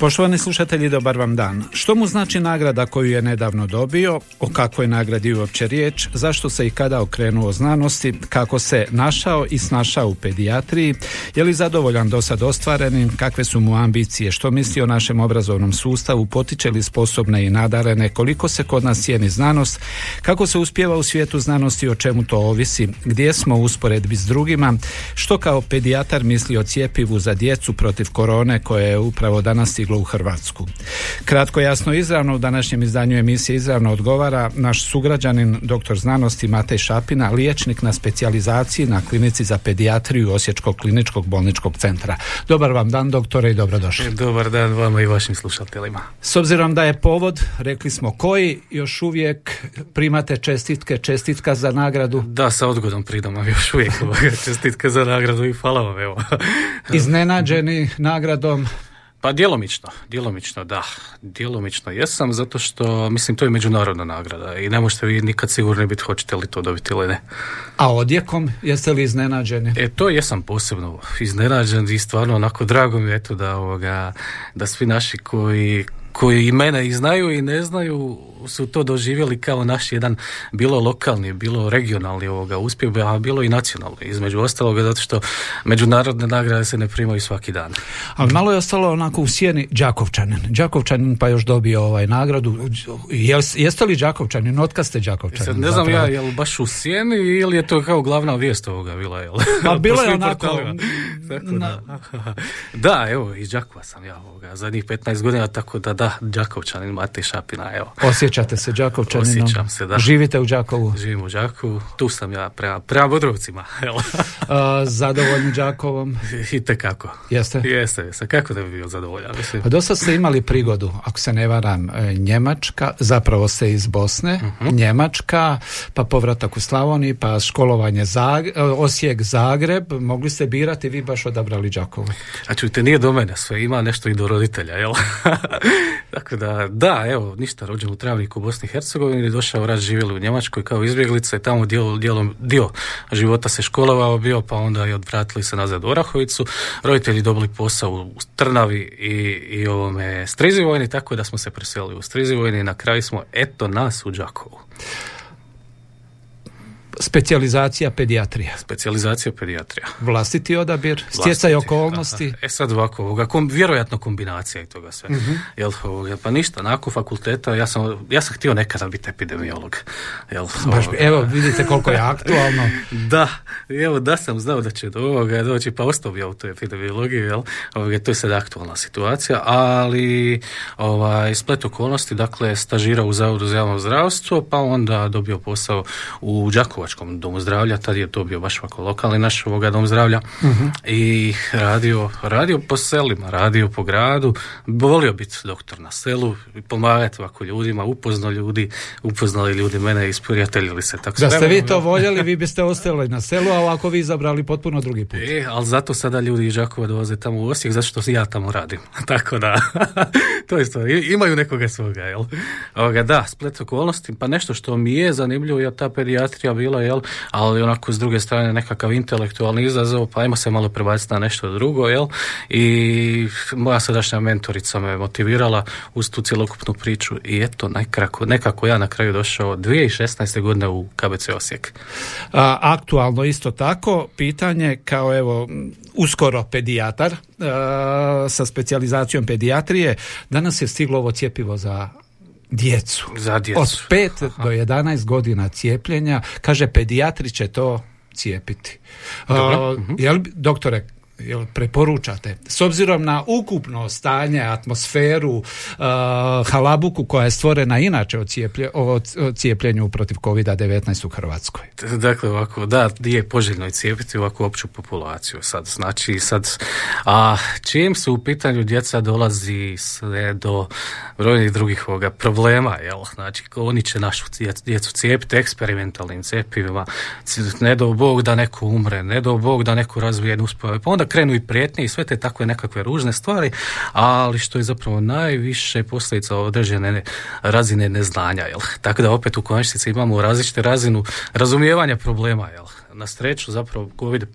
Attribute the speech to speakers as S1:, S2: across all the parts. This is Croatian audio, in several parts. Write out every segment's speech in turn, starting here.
S1: Poštovani slušatelji, dobar vam dan. Što mu znači nagrada koju je nedavno dobio, o kakvoj nagradi uopće riječ, zašto se i kada okrenuo znanosti, kako se našao i snašao u pedijatriji, je li zadovoljan do sad ostvarenim, kakve su mu ambicije, što misli o našem obrazovnom sustavu, potiče li sposobne i nadarene, koliko se kod nas cijeni znanost, kako se uspjeva u svijetu znanosti, o čemu to ovisi, gdje smo u usporedbi s drugima, što kao pedijatar misli o cijepivu za djecu protiv korone koje je upravo danas stiglo u Hrvatsku. Kratko jasno izravno u današnjem izdanju emisije izravno odgovara naš sugrađanin doktor znanosti Matej Šapina, liječnik na specijalizaciji na klinici za pedijatriju Osječkog kliničkog bolničkog centra. Dobar vam dan doktore i dobrodošli.
S2: Dobar dan vama i vašim slušateljima.
S1: S obzirom da je povod, rekli smo koji, još uvijek primate čestitke, čestitka za nagradu,
S2: Da, sa odgodom pridam vam još uvijek čestitke za nagradu i hvala vam, evo.
S1: iznenađeni nagradom,
S2: Pa djelomično, djelomično, da. Djelomično jesam, zato što, mislim, to je međunarodna nagrada i ne možete vi nikad sigurni biti hoćete li to dobiti ili ne.
S1: a odjekom jeste li iznenađeni?
S2: E, to jesam posebno iznenađen i stvarno onako drago mi je eto da, ovoga, da svi naši koji, koji i mene i znaju i ne znaju su to doživjeli kao naš jedan bilo lokalni, bilo regionalni ovoga uspjeh, a bilo i nacionalni između ostaloga zato što međunarodne nagrade se ne primaju svaki dan.
S1: Ali malo je ostalo onako u sjeni Đakovčanin. Đakovčanin pa još dobio ovaj nagradu. Jes- jeste li Đakovčanin? Otkad ste Đakovčanin?
S2: Sad ne znam
S1: zapravo?
S2: ja jel baš u sjeni ili je to kao glavna vijest ovoga bila, jel?
S1: Pa bilo
S2: Po
S1: je onako.
S2: Tako
S1: na-
S2: da. da, evo, iz Đakova sam ja ovoga, zadnjih 15 godina, tako da da, Đakovčanin, Matej Šapina, evo.
S1: Osjećate se Đakovčaninom?
S2: Osjećam se, da.
S1: Živite u Đakovu?
S2: Živim u Đakovu, tu sam ja prema, prema Bodrovcima,
S1: zadovoljni Đakovom?
S2: I tekako.
S1: Jeste?
S2: Jeste, jeste, kako da bi bio zadovoljan, mislim.
S1: Pa dosta ste imali prigodu, ako se ne varam, e, Njemačka, zapravo ste iz Bosne,
S2: Mhm.
S1: Njemačka, pa povratak u Slavoniji, pa školovanje Zag- e, Osijek, Zagreb, mogli ste birati, vi baš odabrali Đakovu.
S2: A čujte, nije do mene sve, ima nešto i do roditelja, jel? Tako da, da, evo, ništa, rođen u Travniku u Bosni i Hercegovini, došao raz živjeli u Njemačkoj kao izbjeglica i tamo dio, dijelom, dio života se školovao bio, pa onda i odvratili se nazad u Orahovicu. Roditelji dobili posao u Trnavi i, i ovome Strizivojni, tako da smo se preselili u Strizivojni i na kraju smo, eto nas u Đakovu.
S1: Specijalizacija pedijatrija.
S2: Specijalizacija pedijatrija.
S1: Vlastiti odabir, stjecaj okolnosti.
S2: Aha. E sad ovako, ovoga, kom, vjerojatno kombinacija i toga sve. Jel, ovoga, pa ništa, nakon fakulteta, ja sam, ja sam htio nekada biti epidemiolog. Jel,
S1: Baš, evo, vidite koliko je aktualno.
S2: Da, evo da sam znao da će do ovoga doći, pa ostao bi ja u toj epidemiologiji, jel? Ovoga, to je sad aktualna situacija, ali ovaj, splet okolnosti, dakle, stažirao u Zavodu za javno zdravstvo, pa onda dobio posao u Đakovačkom domu zdravlja, tad je to bio baš ovako lokalni naš ovoga dom zdravlja i radio, radio po selima, radio po gradu, volio biti doktor na selu, pomagati ovako ljudima, upoznao ljudi, upoznali ljudi mene, isprijateljili se. Tako
S1: Da ste vi to
S2: jel?
S1: voljeli, vi biste ostali na selu, a ovako vi izabrali potpuno drugi put.
S2: E, ali zato sada ljudi iz Đakova dolaze tamo u Osijek, zato što ja tamo radim. Tako da, to je stvar. I- Imaju nekoga svoga, jel? Ovoga, da, splet okolnosti, pa nešto što mi je zanimljivo je ta pedijatrija bila, jel? Ali onako s druge strane nekakav intelektualni izazov, pa ajmo se malo prebaciti na nešto drugo, jel? I moja sadašnja mentorica me motivirala uz tu cjelokupnu priču i eto, nekako, nekako ja na kraju došao 2016. godine u KBC Osijek.
S1: A, aktualno isto tako pitanje kao evo uskoro pedijatar sa specijalizacijom pedijatrije danas je stiglo ovo cjepivo za djecu.
S2: Za djecu.
S1: Od 5 do 11 godina cijepljenja kaže pedijatri će to cijepiti.
S2: Mhm.
S1: jel, doktore, jel, preporučate s obzirom na ukupno stanje, atmosferu, uh, halabuku koja je stvorena inače o, cijeplje, o cijepljenju protiv COVID-19 u Hrvatskoj?
S2: Dakle, ovako, da, je poželjno i cijepiti ovakvu opću populaciju. Sad, znači, sad, a čim su u pitanju djeca dolazi sve do brojnih drugih ovoga problema, jel? Znači, oni će našu djecu cijepiti eksperimentalnim cijepivima, ne do Bog da neko umre, ne do Bog da neko razvije uspove, pa onda krenu i prijetnje i sve te takve nekakve ružne stvari, ali što je zapravo najviše posljedica određene razine neznanja, jel? Tako da opet u konačnici imamo različite razinu razumijevanja problema, jel? Na sreću zapravo COVID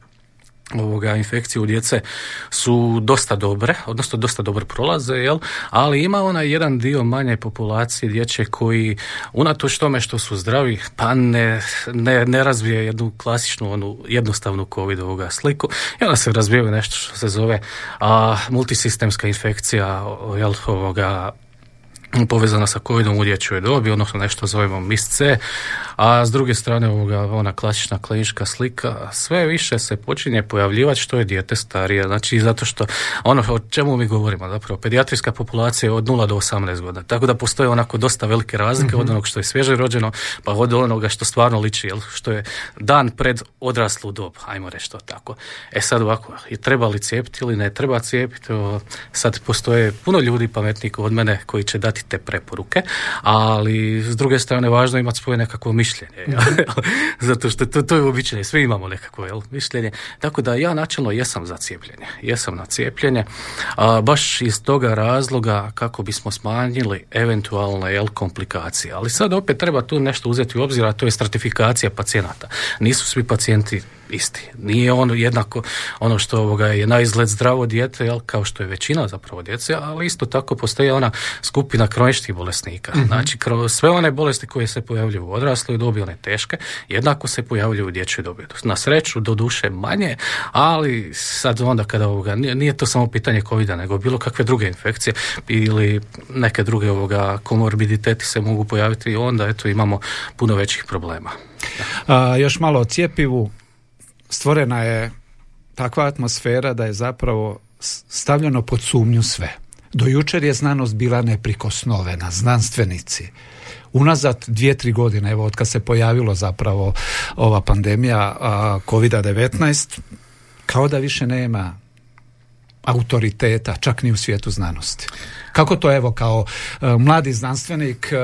S2: ovoga infekcije u djece su dosta dobre, odnosno dosta dobro prolaze, jel? ali ima onaj jedan dio manje populacije dječje koji unatoč tome što su zdravi pa ne, ne, ne razvije jednu klasičnu onu jednostavnu covid ovoga sliku i onda se razvijaju nešto što se zove a, multisistemska infekcija jel, ovoga povezana sa covidom u dječjoj dobi, odnosno nešto zovemo MIS-C, a s druge strane ovoga, ona klasična klinička slika, sve više se počinje pojavljivati što je dijete starije, znači zato što ono o čemu mi govorimo, zapravo pedijatrijska populacija je od 0 do 18 godina, tako da postoje onako dosta velike razlike od mhm. onog što je svježe rođeno, pa od onoga što stvarno liči, jel, što je dan pred odraslu dob, ajmo reći to tako. E sad ovako, je treba li cijepiti ili ne treba cijepiti, sad postoje puno ljudi pametniji od mene koji će dati te preporuke, ali s druge strane važno imati svoje nekakvo mišljenje, mhm. zato što to, to je uobičajeno, svi imamo nekakvo jel, mišljenje, tako da ja načelno jesam za cijepljenje, jesam na cijepljenje, a, baš iz toga razloga kako bismo smanjili eventualne jel, komplikacije, ali sad opet treba tu nešto uzeti u obzir, a to je stratifikacija pacijenata. Nisu svi pacijenti isti. Nije ono jednako ono što ovoga je na izgled zdravo dijete, jel, kao što je većina zapravo djece, ali isto tako postoji ona skupina kroničnih bolesnika. mm Znači, kroz sve one bolesti koje se pojavljuju u odrasloj dobi, one teške, jednako se pojavljuju u dječjoj dobi. Na sreću, do duše manje, ali sad onda kada ovoga, nije, to samo pitanje covid nego bilo kakve druge infekcije ili neke druge ovoga komorbiditeti se mogu pojaviti i onda eto imamo puno većih problema.
S1: A, još malo o cijepivu stvorena je takva atmosfera da je zapravo stavljeno pod sumnju sve. Do jučer je znanost bila neprikosnovena, znanstvenici. Unazad dvije, tri godine, evo od kad se pojavilo zapravo ova pandemija COVID-19, kao da više nema autoriteta, čak ni u svijetu znanosti. Kako to evo kao e, mladi znanstvenik e,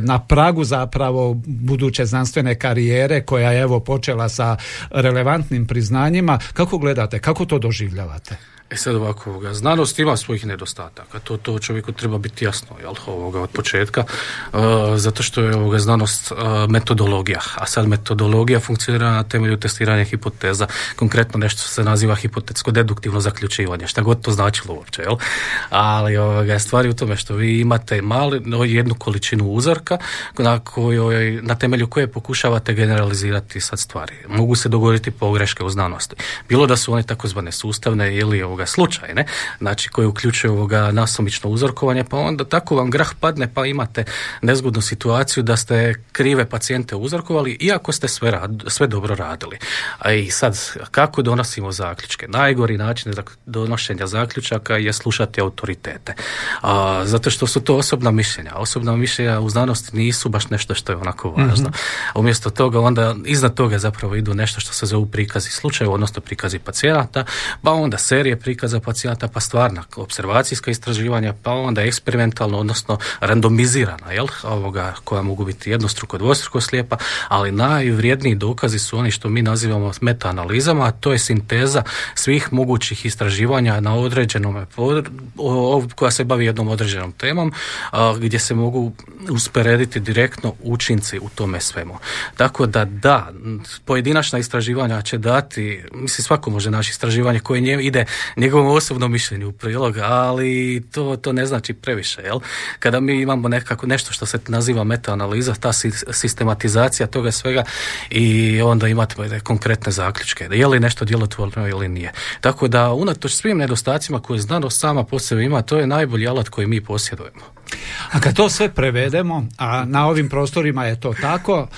S1: na pragu zapravo buduće znanstvene karijere koja je evo počela sa relevantnim priznanjima, kako gledate, kako to doživljavate?
S2: E sad ovako, ovoga, znanost ima svojih nedostataka, to, to čovjeku treba biti jasno jel, ovoga, od početka, uh, zato što je ovoga, znanost uh, metodologija, a sad metodologija funkcionira na temelju testiranja hipoteza, konkretno nešto se naziva hipotetsko deduktivno zaključivanje, šta god to značilo uopće, jel? ali ovoga, stvari u tome što vi imate mali, no, jednu količinu uzorka na, kojoj, na temelju koje pokušavate generalizirati sad stvari. Mogu se dogoditi pogreške u znanosti, bilo da su one takozvane sustavne ili ovoga, slučajne, znači koje uključuju ovoga nasumično uzorkovanje, pa onda tako vam grah padne pa imate nezgodnu situaciju da ste krive pacijente uzorkovali iako ste sve, rad, sve dobro radili. A i sad, kako donosimo zaključke? Najgori način donošenja zaključaka je slušati autoritete. A, zato što su to osobna mišljenja. Osobna mišljenja u znanosti nisu baš nešto što je onako važno. mm Umjesto toga onda iznad toga zapravo idu nešto što se zove prikazi slučaja, odnosno prikazi pacijenata, pa onda serije prikaza pacijenta, pa stvarna observacijska istraživanja, pa onda eksperimentalno, odnosno randomizirana, jel, ovoga, koja mogu biti jednostruko, dvostruko slijepa, ali najvrijedniji dokazi su oni što mi nazivamo meta-analizama, a to je sinteza svih mogućih istraživanja na određenom, koja se bavi jednom određenom temom, gdje se mogu usporediti direktno učinci u tome svemu. Tako da da, pojedinačna istraživanja će dati, mislim svako može naći istraživanje koje nje ide njegovom osobnom mišljenju u prilog, ali to, to ne znači previše. Jel? Kada mi imamo nekako nešto što se naziva meta-analiza, ta sistematizacija toga svega i onda imate konkretne zaključke. Je li nešto djelotvorno ili nije. Tako da unatoč svim nedostacima koje znanost sama po sebi ima, to je najbolji alat koji mi posjedujemo.
S1: A kad to sve prevedemo, a na ovim prostorima je to tako,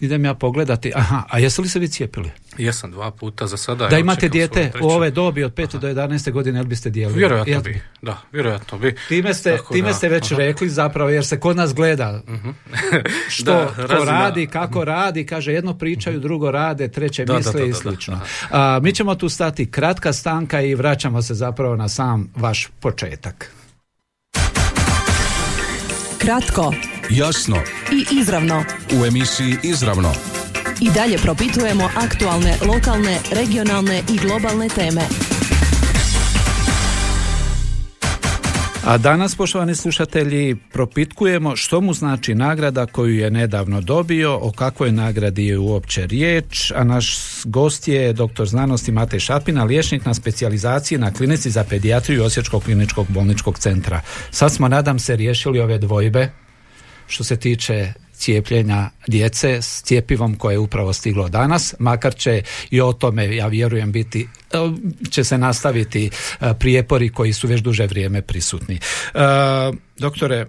S1: idem ja pogledati, aha, a jesu li se vi cijepili?
S2: Jesam dva puta za sada.
S1: Da imate dijete u ove dobi od 5 do 11 godine, jel biste dijelili?
S2: Vjerojatno
S1: Jel-
S2: bi, da, vjerojatno bi.
S1: Time ste,
S2: Tako
S1: time
S2: da,
S1: ste već
S2: aha.
S1: rekli zapravo, jer se kod nas gleda što
S2: Da,
S1: ko
S2: razina-
S1: radi, kako radi, kaže jedno pričaju, drugo rade, treće
S2: Da,
S1: misle
S2: da,
S1: i
S2: da, da.
S1: slično. A, mi ćemo tu stati kratka stanka i vraćamo se zapravo na sam vaš početak.
S3: Kratko
S4: Jasno,
S3: i izravno.
S4: u emisiji Izravno.
S3: I dalje propitujemo aktualne, lokalne, regionalne i globalne teme.
S1: A danas, poštovani slušatelji, propitkujemo što mu znači nagrada koju je nedavno dobio, o kakvoj nagradi je uopće riječ, a naš gost je doktor znanosti Matej Šapina, liječnik na specijalizaciji na klinici za pedijatriju Osječkog kliničkog bolničkog centra. Sad smo, nadam se, riješili ove dvojbe što se tiče cijepljenja djece s cijepivom koje je upravo stiglo danas, makar će i o tome, ja vjerujem, biti e, će se nastaviti e, prijepori koji su već duže vrijeme prisutni. E, doktore,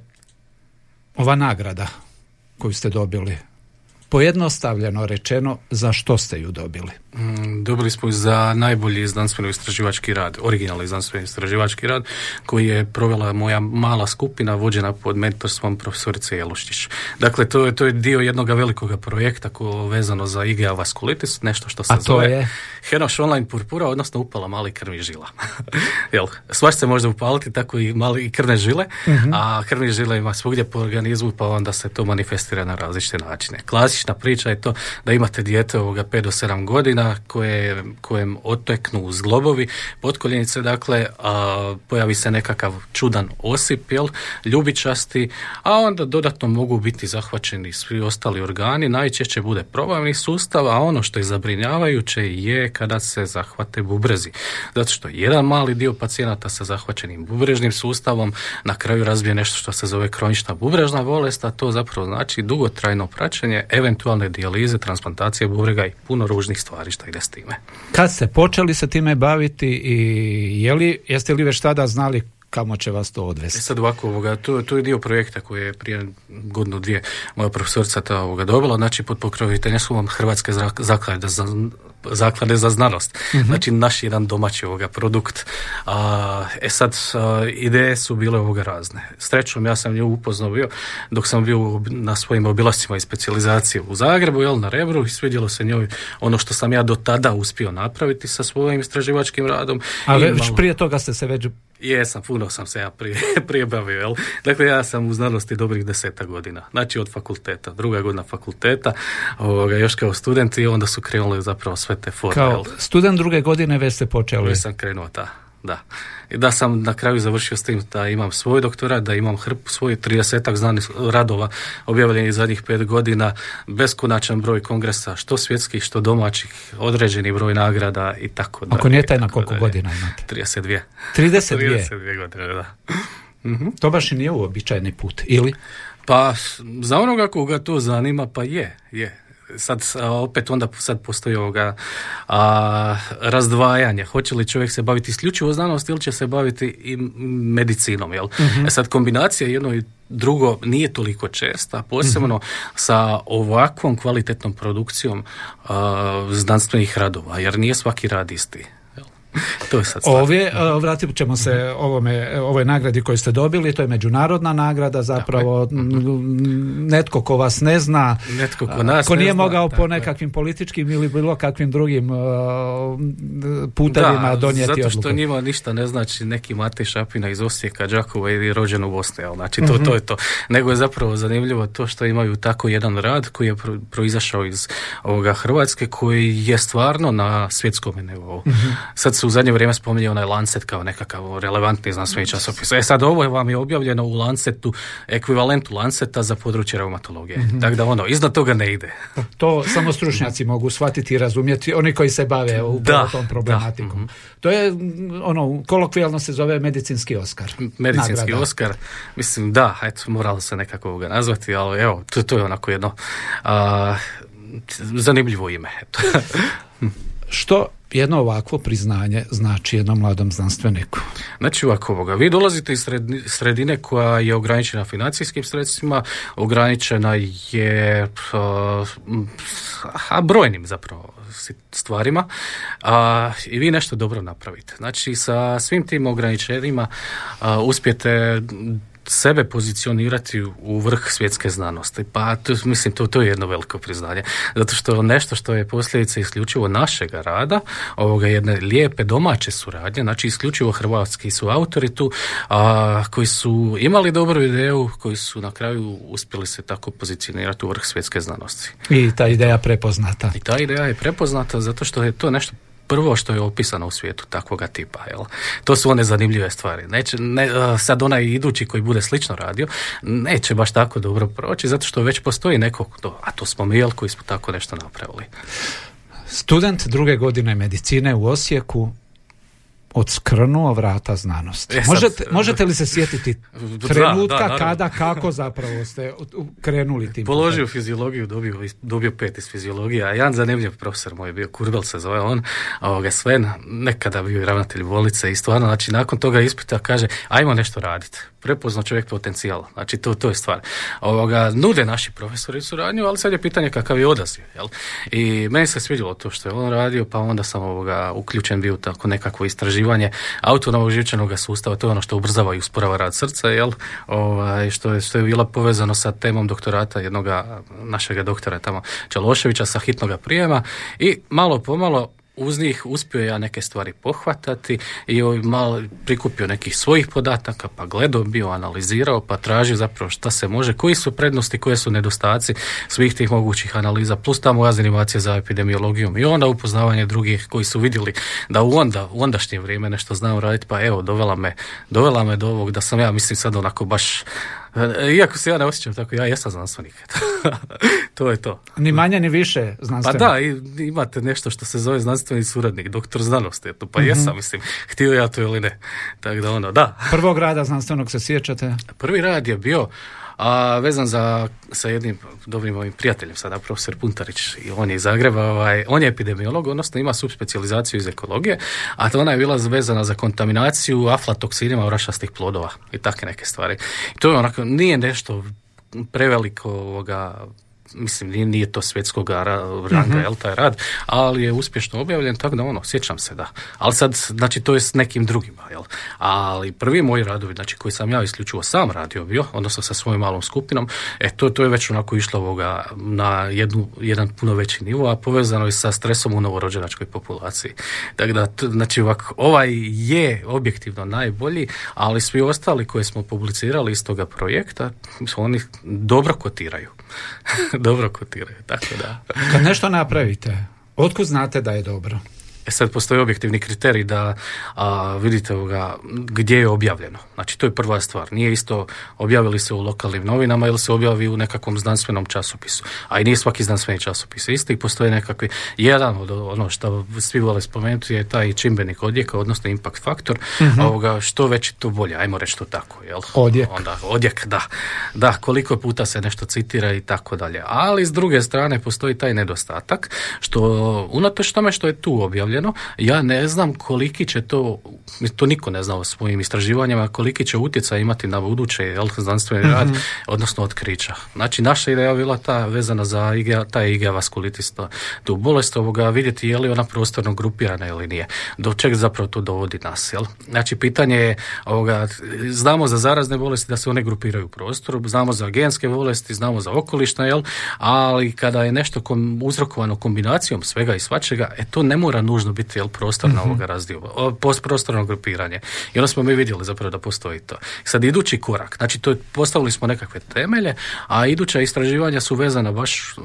S1: ova nagrada koju ste dobili, pojednostavljeno rečeno, za što ste ju dobili?
S2: Mm, Dobili smo za najbolji znanstveno istraživački rad, originalni znanstveno istraživački rad koji je provela moja mala skupina vođena pod mentorstvom profesorice Jeluštić. Dakle, to je, to je dio jednog velikog projekta ko, vezano za IgA vaskulitis, nešto što se
S1: A to
S2: zove
S1: je?
S2: Henoš online purpura, odnosno upala mali krvnih žila. Jel, svaš se može upaliti, tako i mali i krvne žile,
S1: Mhm.
S2: a krvnih žila ima svugdje po organizmu, pa onda se to manifestira na različite načine. Klasična priča je to da imate dijete ovoga 5 do 7 godina koje, kojem oteknu zglobovi potkoljenice, dakle, a, pojavi se nekakav čudan osip, jel, ljubičasti, a onda dodatno mogu biti zahvaćeni svi ostali organi, najčešće bude probavni sustav, a ono što je zabrinjavajuće je kada se zahvate bubrezi. Zato što jedan mali dio pacijenata sa zahvaćenim bubrežnim sustavom na kraju razbije nešto što se zove kronična bubrežna bolest, a to zapravo znači dugotrajno praćenje, eventualne dijalize, transplantacije bubrega i puno ružnih stvari što ide s time.
S1: Kad ste počeli se time baviti i je li, jeste li već tada znali kamo će vas to
S2: E
S1: odvesti?
S2: sad ovako, ovoga, to, to je dio projekta koji je prije godinu dvije moja profesorica ta ovoga dobila, znači pod pokroviteljstvom Hrvatske zaklade za, zaklade za znanost. Znači naš jedan domaći ovoga produkt. A, e sad, a, ideje su bile ovoga razne. Srećom, ja sam nju upoznao bio dok sam bio na svojim obilascima i specijalizacije u Zagrebu, jel, na Rebru i svidjelo se njoj ono što sam ja do tada uspio napraviti sa svojim istraživačkim radom.
S1: A već
S2: malo-
S1: prije toga ste se već
S2: Jesam, puno sam se ja prije, prije bavio, jel? Dakle, ja sam u znanosti dobrih deseta godina. Znači od fakulteta, druga godina fakulteta, ovoga, još kao student i onda su krenule zapravo sve te forme, jel?
S1: kao student druge godine već ste počeli.
S2: Već sam krenuo, da. Da. Da sam na kraju završio s tim da imam svoj doktorat, da imam hrpu svoj 30 znanih radova objavljenih zadnjih pet godina, beskonačan broj kongresa, što svjetskih, što domaćih, određeni broj nagrada i tako dalje.
S1: Ako nije tajna
S2: Tako
S1: koliko
S2: dalje.
S1: godina imate?
S2: 32.
S1: 32.
S2: 32 godine, da.
S1: To baš i nije uobičajeni put, ili?
S2: Pa za onoga koga to zanima, pa je, je. Sad opet onda sad postoji ovoga a, razdvajanje. Hoće li čovjek se baviti isključivo znanosti ili će se baviti i medicinom, jel? E sad kombinacija jedno i drugo nije toliko česta, posebno sa ovakvom kvalitetnom produkcijom a, znanstvenih radova, jer nije svaki rad isti. To je sad stvar.
S1: Ovdje, vratit ćemo se ovome, ovoj nagradi koju ste dobili, to je međunarodna nagrada, zapravo m, netko ko vas ne zna,
S2: Netko ko nas
S1: ko
S2: ne
S1: nije
S2: zna,
S1: mogao po nekakvim političkim ili bilo kakvim drugim putevima donijeti
S2: zato što
S1: odluku.
S2: njima ništa ne znači neki Matej Šapina iz Osijeka, Đakova ili rođen u Bosni, znači to,
S1: Mhm.
S2: to je to. Nego je zapravo zanimljivo to što imaju tako jedan rad koji je pro- proizašao iz ovoga Hrvatske koji je stvarno na svjetskom nivou.
S1: Mhm.
S2: Sad se u zadnje vrijeme spominje onaj Lancet kao nekakav relevantni znanstveni časopis. E sad ovo je vam je objavljeno u Lancetu, ekvivalentu Lanceta za područje reumatologije.
S1: Mhm.
S2: Tako da ono, iznad toga ne ide.
S1: To samo stručnjaci mogu shvatiti i razumjeti, oni koji se bave upravo tom problematikom. To je, ono, kolokvijalno se zove medicinski Oskar.
S2: medicinski
S1: Nagrada.
S2: Oskar, mislim da, eto, moralo se nekako ga nazvati, ali evo, to, to je onako jedno a, zanimljivo ime. Eto.
S1: Što jedno ovakvo priznanje znači jednom mladom znanstveniku?
S2: Znači ovako ovoga, vi dolazite iz sredine koja je ograničena financijskim sredstvima, ograničena je a, brojnim zapravo stvarima a, i vi nešto dobro napravite. Znači sa svim tim ograničenjima uspijete sebe pozicionirati u vrh svjetske znanosti. Pa to, mislim, to, to je jedno veliko priznanje. Zato što nešto što je posljedica isključivo našega rada, ovoga jedne lijepe domaće suradnje, znači isključivo hrvatski su autori tu, a, koji su imali dobru ideju, koji su na kraju uspjeli se tako pozicionirati u vrh svjetske znanosti.
S1: I ta ideja prepoznata.
S2: I ta ideja je prepoznata zato što je to nešto prvo što je opisano u svijetu takvoga tipa. Jel? To su one zanimljive stvari. Neće, ne, sad onaj idući koji bude slično radio, neće baš tako dobro proći, zato što već postoji neko, a to smo mi, jel, koji smo tako nešto napravili.
S1: Student druge godine medicine u Osijeku odskrnuo vrata znanosti. E, možete, možete li se sjetiti trenutka kada, kako zapravo ste krenuli tim?
S2: Položio fiziologiju, dobio, dobio pet iz fizijologije, a jedan zanimljiv profesor moj je bio, Kurbel se zove on, ovoga Sven, nekada bio i ravnatelj bolnice i stvarno, znači nakon toga ispita kaže, ajmo nešto raditi prepoznao čovjek potencijal. Znači, to, to je stvar. Ovoga, nude naši profesori suradnju, ali sad je pitanje kakav je odaziv. Jel? I meni se svidjelo to što je on radio, pa onda sam ovoga, uključen bio u tako nekakvo istraživanje autonomog živčanog sustava. To je ono što ubrzava i usporava rad srca, jel? Ovaj, što, je, što je bilo povezano sa temom doktorata jednoga našega doktora tamo Čaloševića sa hitnoga prijema i malo pomalo uz njih uspio ja neke stvari pohvatati i malo prikupio nekih svojih podataka, pa gledao, bio analizirao, pa tražio zapravo šta se može, koji su prednosti, koje su nedostaci svih tih mogućih analiza, plus ta moja zanimacija za epidemiologijom i onda upoznavanje drugih koji su vidjeli da u onda, u ondašnje vrijeme nešto znam raditi, pa evo, dovela me, dovela me do ovog da sam ja, mislim, sad onako baš iako se ja ne osjećam tako, ja jesam znanstvenik. to je to.
S1: Ni manje ni više znanstvenik.
S2: Pa da, imate nešto što se zove znanstveni suradnik, doktor znanosti. Eto, pa mm jesam, mislim, htio ja to ili ne. Tako da ono, da.
S1: Prvog rada znanstvenog se sjećate?
S2: Prvi rad je bio a vezan za, sa jednim dobrim mojim prijateljem, sada profesor Puntarić, i on je iz Zagreba, ovaj, on je epidemiolog, odnosno ima subspecijalizaciju iz ekologije, a to ona je bila vezana za kontaminaciju aflatoksinima orašastih plodova i takve neke stvari. I to je onako, nije nešto preveliko ovoga mislim nije to svjetskog ranga, mm jel, taj rad, ali je uspješno objavljen, tako da ono, sjećam se da. Ali sad, znači, to je s nekim drugima, jel. Ali prvi moji radovi, znači, koji sam ja isključivo sam radio bio, odnosno sa svojom malom skupinom, e, to, to je već onako išlo ovoga na jednu, jedan puno veći nivo, a povezano je sa stresom u novorođenačkoj populaciji. Tako da, znači, ovak, ovaj je objektivno najbolji, ali svi ostali koje smo publicirali iz toga projekta, oni dobro kotiraju. dobro kotiraju, tako da.
S1: Kad nešto napravite, otkud znate da je dobro?
S2: E sad postoji objektivni kriterij da a, vidite ovoga, gdje je objavljeno. Znači to je prva stvar. Nije isto objavili se u lokalnim novinama ili se objavi u nekakvom znanstvenom časopisu. A i nije svaki znanstveni časopis. Isto i postoji nekakvi, jedan od ono što svi vole spomenuti je taj čimbenik odjeka, odnosno impact faktor. uh Ovoga, što veći to bolje, ajmo reći to tako. Jel?
S1: Odjek.
S2: Onda, odjek, da. Da, koliko puta se nešto citira i tako dalje. Ali s druge strane postoji taj nedostatak što unatoč tome što je tu objavljeno ja ne znam koliki će to, to niko ne zna o svojim istraživanjima, koliki će utjecaj imati na buduće jel, znanstveni rad, mhm. odnosno otkrića. Znači, naša ideja bila ta vezana za IgA, taj IgA vaskulitis, tu bolest ovoga, vidjeti je li ona prostorno grupirana ili nije. Do čeg zapravo to dovodi nas, jel? Znači, pitanje je, ovoga, znamo za zarazne bolesti da se one grupiraju u prostoru, znamo za genske bolesti, znamo za okolišne, jel? Ali kada je nešto kom, uzrokovano kombinacijom svega i svačega, e to ne mora nužno biti jel, prostorno mm-hmm. ovoga razdioba, prostorno grupiranje. I onda smo mi vidjeli zapravo da postoji to. Sad idući korak, znači to postavili smo nekakve temelje, a iduća istraživanja su vezana baš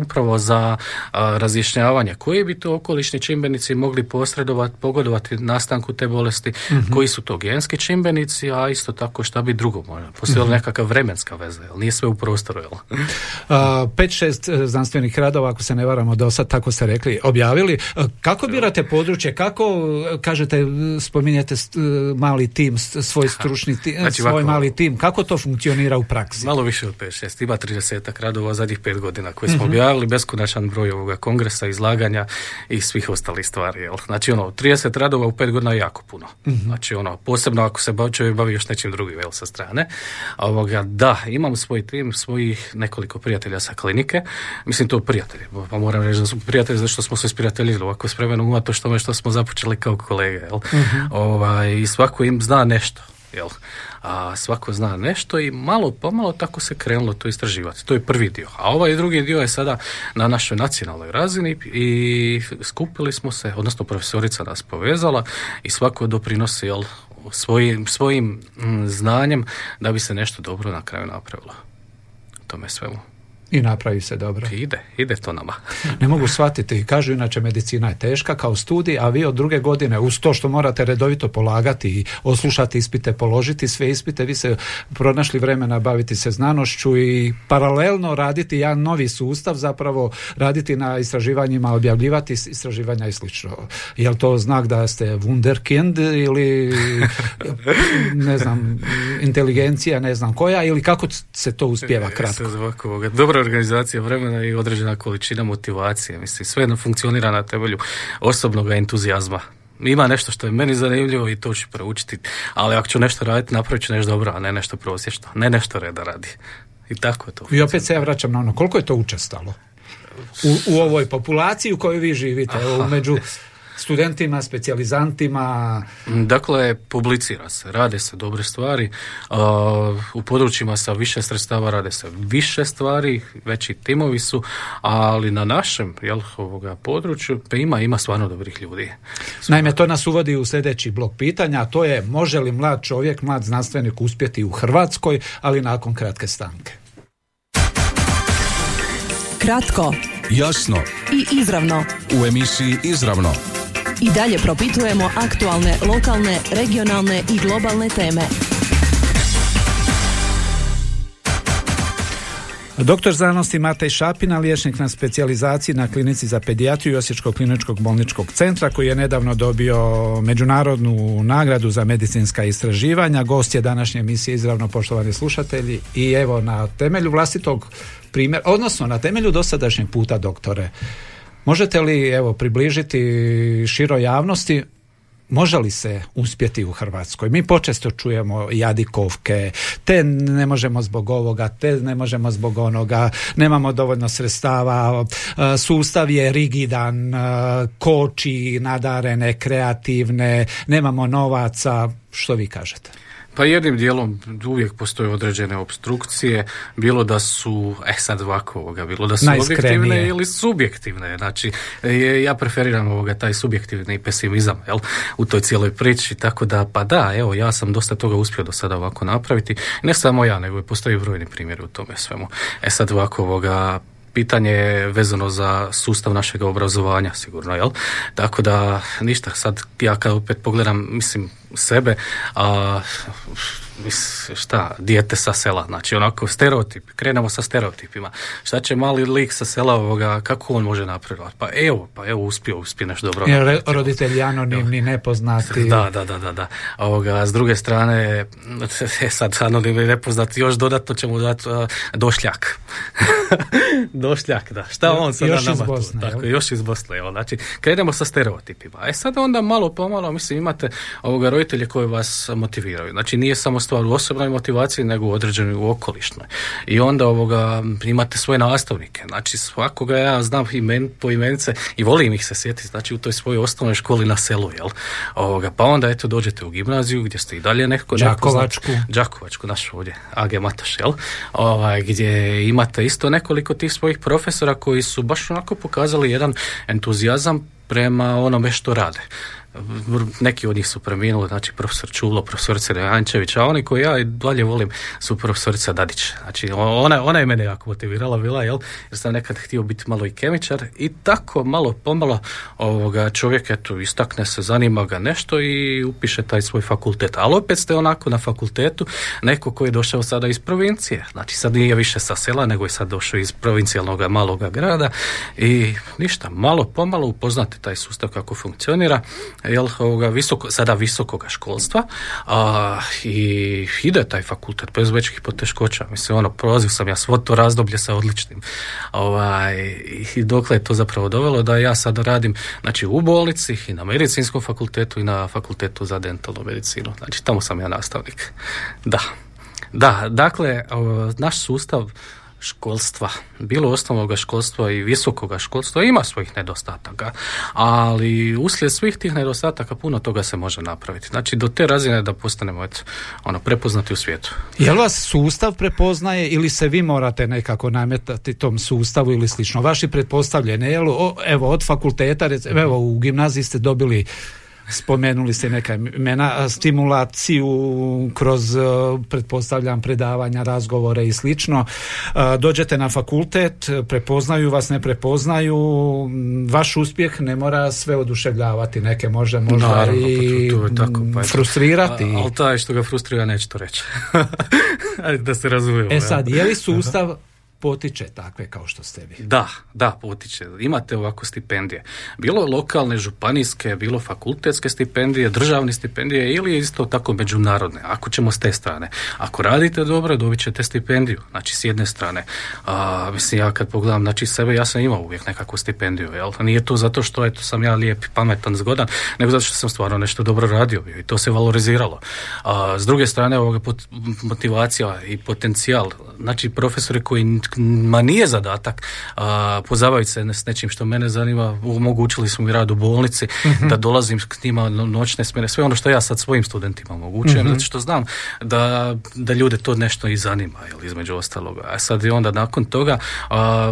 S2: upravo za razjašnjavanje koji bi to okolišni čimbenici mogli posredovati, pogodovati nastanku te bolesti, mm koji su to genski čimbenici, a isto tako šta bi drugo možda. Postoji mm nekakva vremenska veza, jel? nije sve u prostoru. Jel?
S1: pet, šest e, znanstvenih radova, ako se ne varamo do sad, tako ste rekli, objavili. Kako bi Igrate područje, kako, kažete, spominjete mali tim, svoj stručni tim, znači, svoj mali tim, kako to funkcionira u praksi?
S2: Malo više od 5-6, ima 30 radova zadnjih 5 godina koje smo objavili, beskonačan broj ovoga kongresa, izlaganja i svih ostalih stvari. Jel? Znači ono, 30 radova u 5 godina je jako puno. Uh-huh. Znači ono, posebno ako se čovjek bavi još nečim drugim jel, sa strane. Ovoga, da, imam svoj tim, svojih nekoliko prijatelja sa klinike, mislim to prijatelji, pa moram reći da su prijatelji zašto smo se sprijateljili ovako s vremenom to što što smo započeli kao kolege, jel? Uh-huh. Ovaj, i svako im zna nešto, jel? a svako zna nešto i malo pomalo tako se krenulo to istraživati. To je prvi dio. A ovaj drugi dio je sada na našoj nacionalnoj razini i skupili smo se, odnosno profesorica nas povezala i svako doprinosi jel, svojim, svojim mm, znanjem da bi se nešto dobro na kraju napravilo. Tome svemu.
S1: I napravi se dobro.
S2: Ide, ide to nama.
S1: ne mogu shvatiti. Kažu inače medicina je teška kao studij, a vi od druge godine uz to što morate redovito polagati i oslušati ispite, položiti sve ispite, vi se pronašli vremena baviti se znanošću i paralelno raditi jedan novi sustav, zapravo raditi na istraživanjima, objavljivati istraživanja i slično. Je to znak da ste wunderkind ili ne znam, inteligencija, ne znam koja ili kako se to uspjeva kratko?
S2: Dobro organizacija vremena i određena količina motivacije. Mislim, sve funkcionira na temelju osobnog entuzijazma. Ima nešto što je meni zanimljivo i to ću proučiti, ali ako ću nešto raditi, napravit ću nešto dobro, a ne nešto prosječno, ne nešto reda radi. I tako je to.
S1: I opet se ja vraćam na ono, koliko je to učestalo? U, u ovoj populaciji u kojoj vi živite, Aha, među studentima, specijalizantima?
S2: Dakle, publicira se, rade se dobre stvari. U područjima sa više sredstava rade se više stvari, veći timovi su, ali na našem jel, ovoga području pa ima, ima stvarno dobrih ljudi.
S1: Naime, to nas uvodi u sljedeći blok pitanja, a to je može li mlad čovjek, mlad znanstvenik uspjeti u Hrvatskoj, ali nakon kratke stanke.
S3: Kratko,
S4: jasno
S3: i izravno.
S4: U emisiji Izravno
S3: i dalje propitujemo aktualne, lokalne, regionalne i globalne teme.
S1: Doktor znanosti Matej Šapina, liječnik na specijalizaciji na klinici za pedijatriju Osječkog kliničkog bolničkog centra koji je nedavno dobio međunarodnu nagradu za medicinska istraživanja. Gost je današnje emisije izravno poštovani slušatelji i evo na temelju vlastitog primjera, odnosno na temelju dosadašnjeg puta doktore. Možete li evo približiti široj javnosti može li se uspjeti u Hrvatskoj? Mi počesto čujemo jadikovke, te ne možemo zbog ovoga, te ne možemo zbog onoga, nemamo dovoljno sredstava, sustav je rigidan, koči, nadarene, kreativne, nemamo novaca, što vi kažete?
S2: Pa jednim dijelom uvijek postoje određene obstrukcije, bilo da su, eh sad ovako ovoga, bilo da su objektivne ili subjektivne. Znači, ja preferiram ovoga taj subjektivni pesimizam jel, u toj cijeloj priči, tako da, pa da, evo, ja sam dosta toga uspio do sada ovako napraviti. Ne samo ja, nego i postoji brojni primjeri u tome svemu. E sad ovako ovoga, pitanje je vezano za sustav našeg obrazovanja sigurno, jel? Tako da ništa, sad ja kad opet pogledam, mislim, sebe, a šta, dijete sa sela, znači onako stereotip, krenemo sa stereotipima. Šta će mali lik sa sela ovoga, kako on može napredovati? Pa evo, pa evo uspio, uspije nešto dobro.
S1: Jer roditelji anonimni, nepoznati.
S2: Da, da, da, da, da. Ovoga, s druge strane, e, sad anonimni nepoznati, još dodatno ćemo dati uh, došljak. došljak, da. Šta on sada
S1: još nama iz
S2: Tako, još iz Bosne, evo. Znači, krenemo sa stereotipima. E sad onda malo pomalo, mislim, imate ovoga roditelje koji vas motiviraju. Znači, nije samo stvar u osobnoj motivaciji nego u određenoj u okolišnoj. I onda ovoga imate svoje nastavnike. Znači svakoga ja znam imen, po imence i volim ih se sjetiti. Znači u toj svojoj osnovnoj školi na selu, jel? Ovoga, pa onda eto dođete u gimnaziju gdje ste i dalje neko
S1: Đakovačku.
S2: Đakovačku, naš ovdje, AG Mataš, jel? Ovaj, gdje imate isto nekoliko tih svojih profesora koji su baš onako pokazali jedan entuzijazam prema onome što rade. Neki od njih su preminuli, znači profesor Čulo, profesorica Rejančević, a oni koji ja i dalje volim su profesorica Dadić. Znači ona, ona je mene jako motivirala bila, jel? jer sam nekad htio biti malo i kemičar i tako malo pomalo ovoga čovjek eto istakne se, zanima ga nešto i upiše taj svoj fakultet. Ali opet ste onako na fakultetu neko koji je došao sada iz provincije. Znači sad nije više sa sela, nego je sad došao iz provincijalnog maloga grada i ništa, malo pomalo upoznate taj sustav kako funkcionira jel, ovoga, visoko, sada visokoga školstva a, i ide taj fakultet bez većih poteškoća. Mislim, ono, prolazio sam ja svo to razdoblje sa odličnim. Ovaj, I dokle je to zapravo dovelo da ja sad radim znači, u bolnici i na medicinskom fakultetu i na fakultetu za dentalnu medicinu. Znači, tamo sam ja nastavnik. Da. Da, dakle, naš sustav školstva, bilo osnovnog školstva i visokoga školstva ima svojih nedostataka, ali uslijed svih tih nedostataka puno toga se može napraviti. Znači do te razine da postanemo eto, ono, prepoznati u svijetu.
S1: Jel vas sustav prepoznaje ili se vi morate nekako nametati tom sustavu ili slično? Vaši pretpostavljene, jel, evo od fakulteta, evo u gimnaziji ste dobili spomenuli ste neka imena, stimulaciju kroz, e, pretpostavljam, predavanja, razgovore i slično. E, dođete na fakultet, prepoznaju vas, ne prepoznaju, vaš uspjeh ne mora sve oduševljavati, neke može možda
S2: Naravno,
S1: i
S2: pa to, je tako, pa
S1: frustrirati.
S2: Ali taj što ga frustrira neće to reći. da se razumijemo.
S1: E sad, je li sustav potiče takve kao što ste vi.
S2: Da, da, potiče. Imate ovako stipendije. Bilo lokalne, županijske, bilo fakultetske stipendije, državne stipendije ili isto tako međunarodne. Ako ćemo s te strane. Ako radite dobro, dobit ćete stipendiju. Znači, s jedne strane. A, mislim, ja kad pogledam, znači, sebe, ja sam imao uvijek nekakvu stipendiju. Jel? Nije to zato što eto, sam ja lijep, pametan, zgodan, nego zato što sam stvarno nešto dobro radio i to se valoriziralo. A, s druge strane, ovoga motivacija i potencijal. Znači, profesori koji ma nije zadatak a, pozabaviti se s nečim što mene zanima. Omogućili smo mi rad u bolnici, mhm. da dolazim k njima noćne smjene, sve ono što ja sad svojim studentima omogućujem, mm zato što znam da, da ljude to nešto i zanima, jel, između ostaloga. A sad i onda nakon toga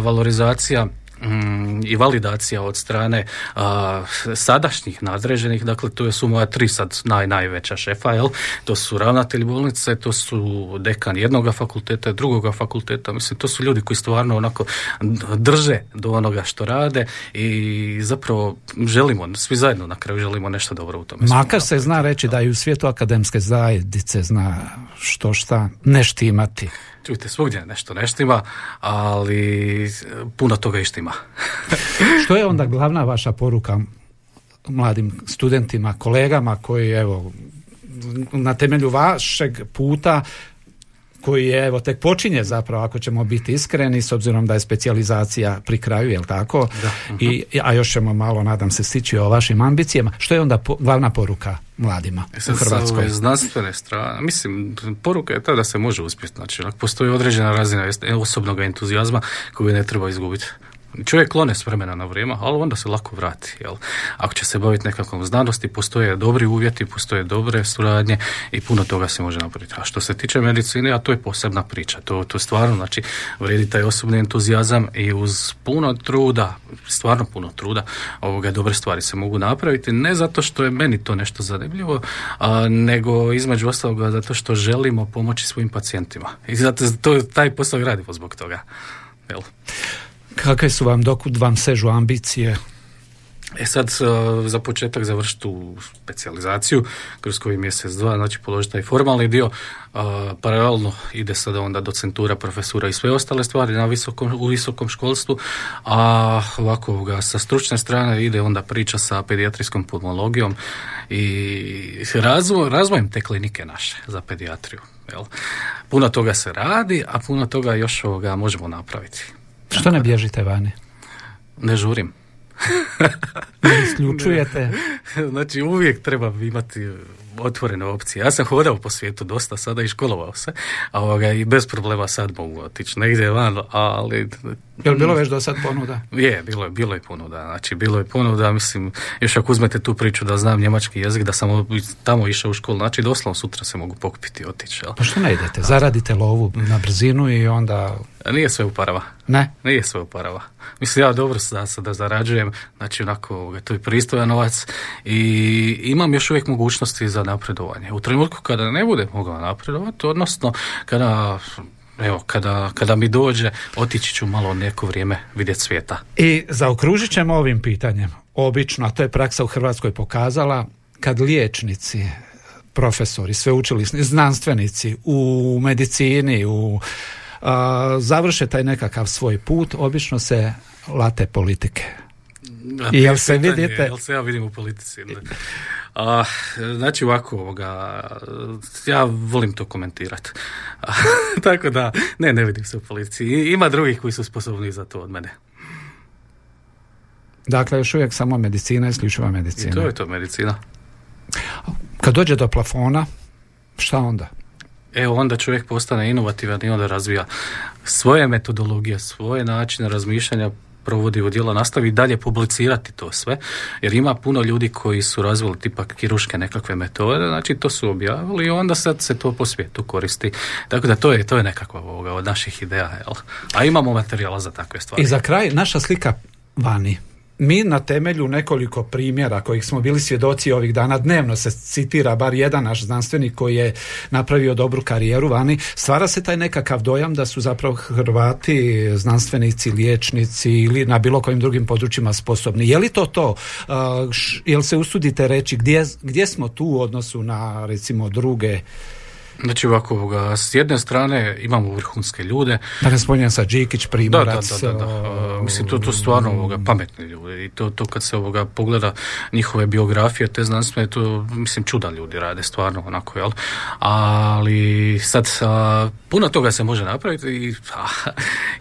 S2: valorizacija Mm, i validacija od strane sadašnjih nadređenih, dakle to su moja tri sad naj, najveća šefa, jel? to su ravnatelji bolnice, to su dekan jednog fakulteta, drugoga fakulteta, mislim to su ljudi koji stvarno onako drže do onoga što rade i zapravo želimo, svi zajedno na kraju želimo nešto dobro u tome.
S1: Makar se zna reći da i u svijetu akademske zajednice zna što šta ne štimati.
S2: Čujte, svugdje nešto neštima, ali puno toga i štima.
S1: Što je onda glavna vaša poruka mladim studentima, kolegama koji evo na temelju vašeg puta koji je evo tek počinje zapravo ako ćemo biti iskreni s obzirom da je specijalizacija pri kraju, jel tako? I, a još ćemo malo nadam se stići o vašim ambicijama. Što je onda glavna poruka mladima e u Hrvatskoj?
S2: Sa znanstvene strane, mislim, poruka je ta da se može uspjeti. Znači, postoji određena razina osobnog entuzijazma koju ne treba izgubiti. Čovjek klone s vremena na vrijeme, ali onda se lako vrati. Jel? Ako će se baviti nekakvom znanosti, postoje dobri uvjeti, postoje dobre suradnje i puno toga se može napraviti. A što se tiče medicine, a to je posebna priča. To, to stvarno, znači, vredi taj osobni entuzijazam i uz puno truda, stvarno puno truda, ovoga dobre stvari se mogu napraviti. Ne zato što je meni to nešto zanimljivo, a, nego između ostaloga zato što želimo pomoći svojim pacijentima. I zato to, taj posao radimo zbog toga. Jel?
S1: Kakve su vam, dokud vam sežu ambicije?
S2: E sad, za početak završiti tu specijalizaciju kroz koji mjesec, dva, znači položiti taj formalni dio, paralelno ide sada onda docentura, profesura i sve ostale stvari na visokom, u visokom školstvu, a ovako ga sa stručne strane ide onda priča sa pedijatrijskom pulmologijom i razvoj, razvojem te klinike naše za pedijatriju. Jel? Puno toga se radi, a puno toga još ovoga možemo napraviti.
S1: Što ne bježite vani?
S2: Ne žurim.
S1: ne isključujete?
S2: znači uvijek treba imati otvorene opcije. Ja sam hodao po svijetu dosta sada i školovao se, a ovoga, i bez problema sad mogu otići negdje van, ali
S1: Je li bilo već do sad ponuda?
S2: Je, bilo je, bilo je ponuda. Znači, bilo je ponuda, mislim, još ako uzmete tu priču da znam njemački jezik, da sam tamo išao u školu, znači doslovno sutra se mogu pokupiti i otići.
S1: Pa što ne idete? Zaradite lovu na brzinu i onda...
S2: Nije sve uparava.
S1: Ne?
S2: Nije sve uparava. Mislim, ja dobro da, da zarađujem, znači onako, to je pristojan novac i imam još uvijek mogućnosti za napredovanje. U trenutku kada ne bude mogao napredovati, odnosno kada evo, kada, kada mi dođe, otići ću malo neko vrijeme vidjeti svijeta.
S1: I zaokružit ćemo ovim pitanjem. Obično, a to je praksa u Hrvatskoj pokazala, kad liječnici, profesori, sveučilišni, znanstvenici u medicini, u završe taj nekakav svoj put, obično se late politike.
S2: I jel se vidite? Jel se ja vidim u politici? A, znači ovako, ovoga, ja volim to komentirati. Tako da, ne, ne vidim se u policiji. Ima drugih koji su sposobni za to od mene.
S1: Dakle, još uvijek samo medicina, isključiva medicina.
S2: I to je to medicina.
S1: Kad dođe do plafona, šta onda?
S2: Evo onda čovjek postane inovativan i onda razvija svoje metodologije, svoje načine razmišljanja, provodi u djelo, nastavi dalje publicirati to sve, jer ima puno ljudi koji su razvili tipa kiruške nekakve metode, znači to su objavili i onda sad se to po svijetu koristi. Tako da to je, to je nekakva ovoga od naših ideja, jel? A imamo materijala za takve stvari.
S1: I za kraj, naša slika vani mi na temelju nekoliko primjera kojih smo bili svjedoci ovih dana, dnevno se citira bar jedan naš znanstvenik koji je napravio dobru karijeru vani, stvara se taj nekakav dojam da su zapravo Hrvati znanstvenici, liječnici ili na bilo kojim drugim područjima sposobni. Je li to to? Jel se usudite reći gdje, gdje smo tu u odnosu na recimo druge
S2: Znači ovako, s jedne strane imamo vrhunske ljude.
S1: Dakle, spominjem sa Đikić, Primorac.
S2: Da, da, da, da, Mislim, to, to stvarno ovoga, pametni ljudi. I to, to kad se ovoga pogleda njihove biografije, te znanstvene, to, mislim, čuda ljudi rade, stvarno onako, jel? Ali sad, puno toga se može napraviti i,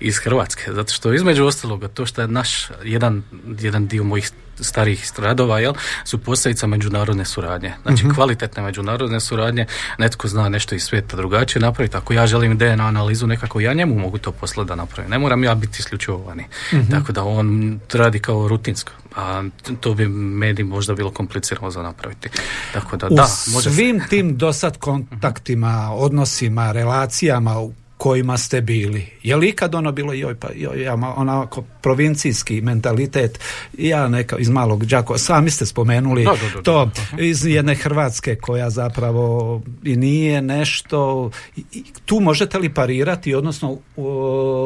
S2: iz Hrvatske, zato što između ostaloga, to što je naš jedan, jedan dio mojih starijih stradova jel, su posljedica međunarodne suradnje. Znači mm kvalitetne međunarodne suradnje, netko zna nešto iz svijeta drugačije napraviti. Ako ja želim DNA analizu nekako, ja njemu mogu to poslati da napravim. Ne moram ja biti isključivo vani. mm Tako da on radi kao rutinsko. A to bi meni možda bilo komplicirano za napraviti. Tako da,
S1: U
S2: da,
S1: može svim tim dosad kontaktima, odnosima, relacijama kojima ste bili. Je li ikad ono bilo joj pa joj, ja, onako provincijski mentalitet ja neka iz malog đako sami ste spomenuli to iz jedne Hrvatske koja zapravo i nije nešto tu možete li parirati odnosno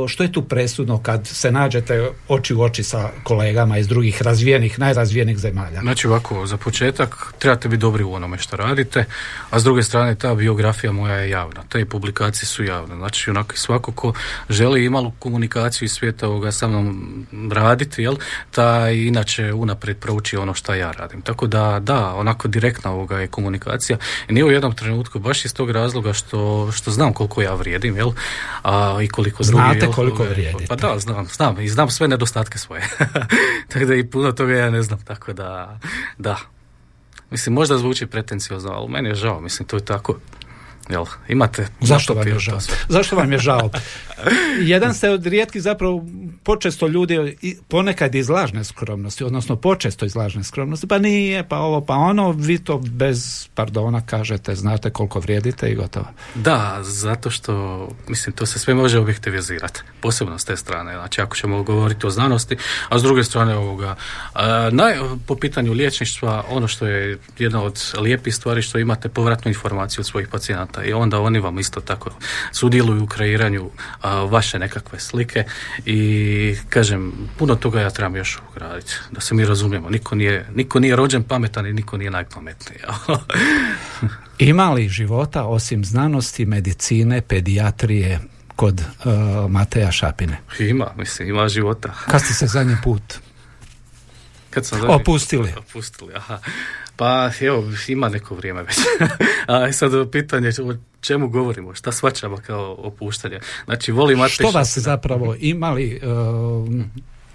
S1: što je tu presudno kad se nađete oči u oči sa kolegama iz drugih razvijenih, najrazvijenih zemalja?
S2: Znači ovako, za početak trebate biti dobri u onome što radite, a s druge strane ta biografija moja je javna, te publikacije su javne, znači onako svako ko želi imalo komunikaciju iz svijeta ovoga sa mnom raditi, jel, ta inače unaprijed prouči ono što ja radim. Tako da, da, onako direktna ovoga je komunikacija i nije u jednom trenutku baš iz tog razloga što, što znam koliko ja vrijedim, jel, a i koliko
S1: drugi, Znate koliko vrijedite.
S2: Pa da, znam, znam i znam sve nedostatke svoje. tako da i puno toga ja ne znam, tako da, da. Mislim, možda zvuči pretenciozno, ali meni je žao, mislim, to je tako. Jel, imate...
S1: Zašto vam je žao? Zašto vam je žao? Jedan ste od rijetkih zapravo počesto ljudi ponekad iz lažne skromnosti, odnosno počesto iz lažne skromnosti, pa nije, pa ovo, pa ono, vi to bez pardona kažete, znate koliko vrijedite i gotovo.
S2: Da, zato što, mislim, to se sve može objektivizirati, posebno s te strane, znači ako ćemo govoriti o znanosti, a s druge strane ovoga, naj, po pitanju liječništva, ono što je jedna od lijepih stvari što imate povratnu informaciju od svojih pacijenata i onda oni vam isto tako sudjeluju u kreiranju vaše nekakve slike i kažem, puno toga ja trebam još ugraditi, da se mi razumijemo. Niko nije, niko nije rođen pametan i niko nije najpametniji.
S1: Ima li života osim znanosti, medicine, pedijatrije kod uh, Mateja Šapine?
S2: Ima, mislim, ima života.
S1: Kad ste se zadnji put
S2: Kad sam
S1: opustili?
S2: Opustili, aha. Pa evo, ima neko vrijeme već. A sad pitanje o čemu govorimo, šta svačamo kao opuštanje. Znači, volim
S1: Što vas zapravo imali uh,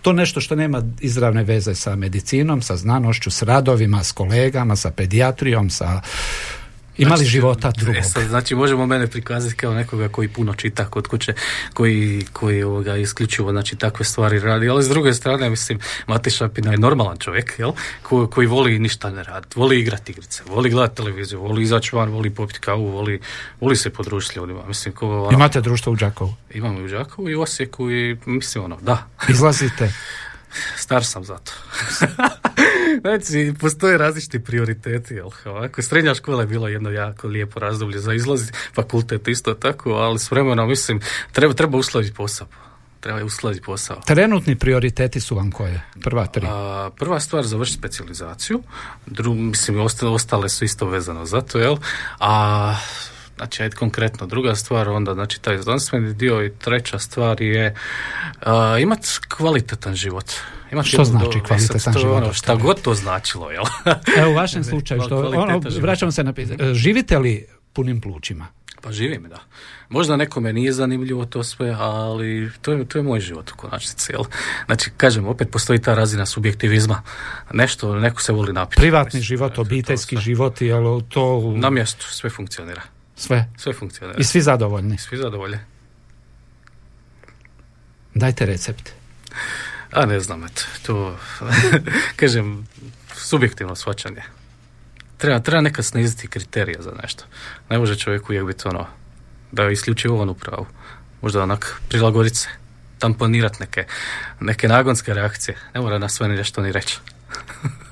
S1: to nešto što nema izravne veze sa medicinom, sa znanošću, s radovima, s kolegama, sa pedijatrijom, sa Imali
S2: Znači,
S1: života drugog.
S2: E sad, znači možemo mene prikazati kao nekoga koji puno čita kod kuće, koji, koji ovoga, isključivo znači, takve stvari radi, ali s druge strane, mislim, Mati Šapina je normalan čovjek, jel? Ko, koji voli ništa ne raditi, voli igrati igrice, voli gledati televiziju, voli izaći van, voli popiti kavu, voli, voli se podružiti ljudima. Mislim, ko, ono,
S1: Imate društvo u Đakovu.
S2: imamo i u Đakovu i u Osijeku i mislim ono, da,
S1: Izlazite.
S2: Star sam za to. znači, postoje različiti prioriteti, jel? Ovako, srednja škola je bila jedno jako lijepo razdoblje za izlaziti, fakultet isto tako, ali s vremenom, mislim, treba, treba uskladiti posao. Treba uskladiti posao.
S1: Trenutni prioriteti su vam koje? Prva tri.
S2: A, prva stvar završiti specijalizaciju, dru, mislim ostale, ostale su isto vezano za to, jel? A znači ajde konkretno druga stvar onda znači taj znanstveni dio i treća stvar je a, imati kvalitetan život. Imat
S1: Što znači
S2: do-
S1: kvalitetan
S2: e sad to
S1: život?
S2: Ono, šta god to značilo, jel?
S1: Evo u vašem slučaju, što, ono, vraćam se na pitanje. Živite li punim plućima?
S2: Pa živim, da. Možda nekome nije zanimljivo to sve, ali to je, to je moj život u konačnici, jel? Znači, kažem, opet postoji ta razina subjektivizma. Nešto, neko se voli napiti.
S1: Privatni
S2: Mislim,
S1: život, obiteljski život, jel to
S2: Na mjestu, sve funkcionira.
S1: Sve?
S2: Sve funkcionira.
S1: I svi zadovoljni.
S2: Svi zadovolje.
S1: Dajte recept.
S2: A ne znam, eto, to, kažem, subjektivno shvaćanje. Treba, treba nekad sniziti kriterije za nešto. Ne može čovjek uvijek biti ono, da je isključivo on u pravu. Možda onak prilagoditi se, tamponirati neke, neke nagonske reakcije. Ne mora na sve ni nešto ni reći.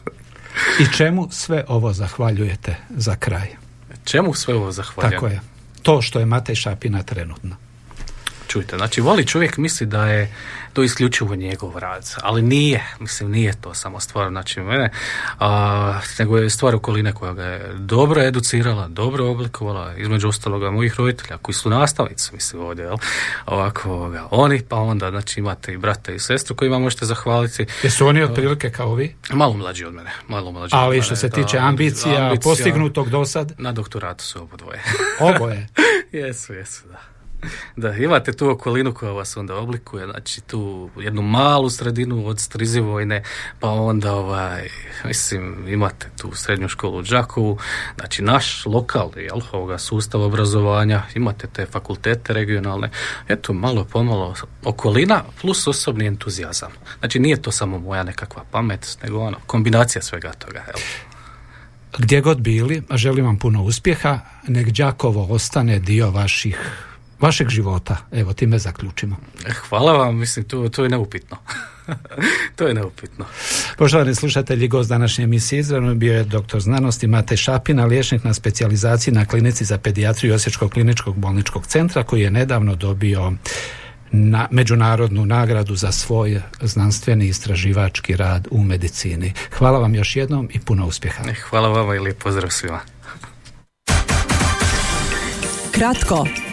S1: I čemu sve ovo zahvaljujete za kraj?
S2: Čemu sve ovo zahvaljujem?
S1: Tako je. To što je Matej Šapina trenutno.
S2: Čujte, znači voli čovjek misli da je to isključivo njegov rad, ali nije, mislim nije to samo stvar znači mene, a, nego je stvar okoline koja ga je dobro educirala, dobro oblikovala, između ostaloga mojih roditelja koji su nastavnici, mislim ovdje, jel? Ovako, ovoga, oni, pa onda znači imate i brata i sestru kojima možete zahvaliti,
S1: Jesu oni otprilike kao vi?
S2: malo mlađi od mene, malo mlađi od
S1: Ali
S2: mene,
S1: što se
S2: da,
S1: tiče ambicija,
S2: ambicija,
S1: postignutog do sad,
S2: Na doktoratu su obodvoje.
S1: oboje.
S2: Jesu, jesu, da. Da, imate tu okolinu koja vas onda oblikuje, znači tu jednu malu sredinu od Strizivojne, pa onda ovaj, mislim, imate tu srednju školu u Đakovu, znači naš lokalni, jel, ovoga sustav obrazovanja, imate te fakultete regionalne, eto, malo pomalo okolina plus osobni entuzijazam. Znači nije to samo moja nekakva pamet, nego ono, kombinacija svega toga, jel.
S1: Gdje god bili, a želim vam puno uspjeha, nek Đakovo ostane dio vaših vašeg života. Evo, time zaključimo.
S2: Hvala vam, mislim, to, to je neupitno. to je neupitno.
S1: Poštovani slušatelji, gost današnje emisije izravno bio je doktor znanosti Mate Šapina, liječnik na specijalizaciji na klinici za pedijatriju Osječkog kliničkog bolničkog centra koji je nedavno dobio na međunarodnu nagradu za svoj znanstveni istraživački rad u medicini. Hvala vam još jednom i puno uspjeha.
S2: Hvala vama i lijep pozdrav svima.
S3: Kratko